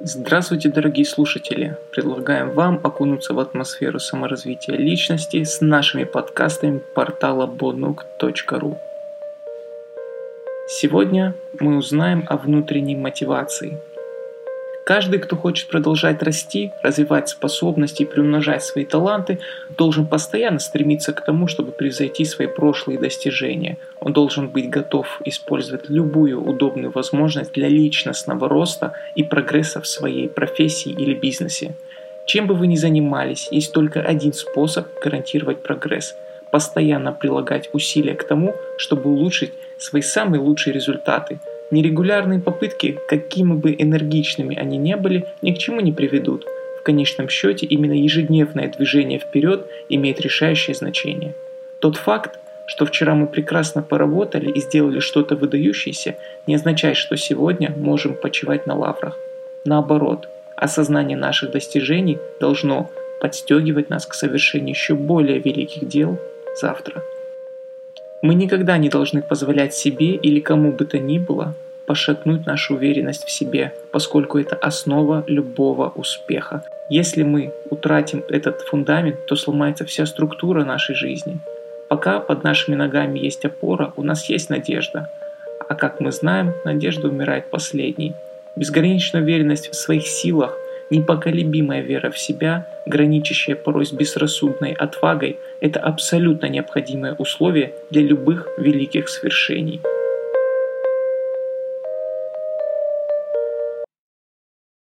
Здравствуйте, дорогие слушатели! Предлагаем вам окунуться в атмосферу саморазвития личности с нашими подкастами портала bonuk.ru. Сегодня мы узнаем о внутренней мотивации – Каждый, кто хочет продолжать расти, развивать способности и приумножать свои таланты, должен постоянно стремиться к тому, чтобы превзойти свои прошлые достижения. Он должен быть готов использовать любую удобную возможность для личностного роста и прогресса в своей профессии или бизнесе. Чем бы вы ни занимались, есть только один способ гарантировать прогресс – постоянно прилагать усилия к тому, чтобы улучшить свои самые лучшие результаты – Нерегулярные попытки, какими бы энергичными они не были, ни к чему не приведут. В конечном счете именно ежедневное движение вперед имеет решающее значение. Тот факт, что вчера мы прекрасно поработали и сделали что-то выдающееся, не означает, что сегодня можем почивать на лаврах. Наоборот, осознание наших достижений должно подстегивать нас к совершению еще более великих дел завтра. Мы никогда не должны позволять себе или кому бы то ни было пошатнуть нашу уверенность в себе, поскольку это основа любого успеха. Если мы утратим этот фундамент, то сломается вся структура нашей жизни. Пока под нашими ногами есть опора, у нас есть надежда. А как мы знаем, надежда умирает последней. Безграничная уверенность в своих силах – Непоколебимая вера в себя, граничащая порой с безрассудной отвагой, это абсолютно необходимое условие для любых великих свершений –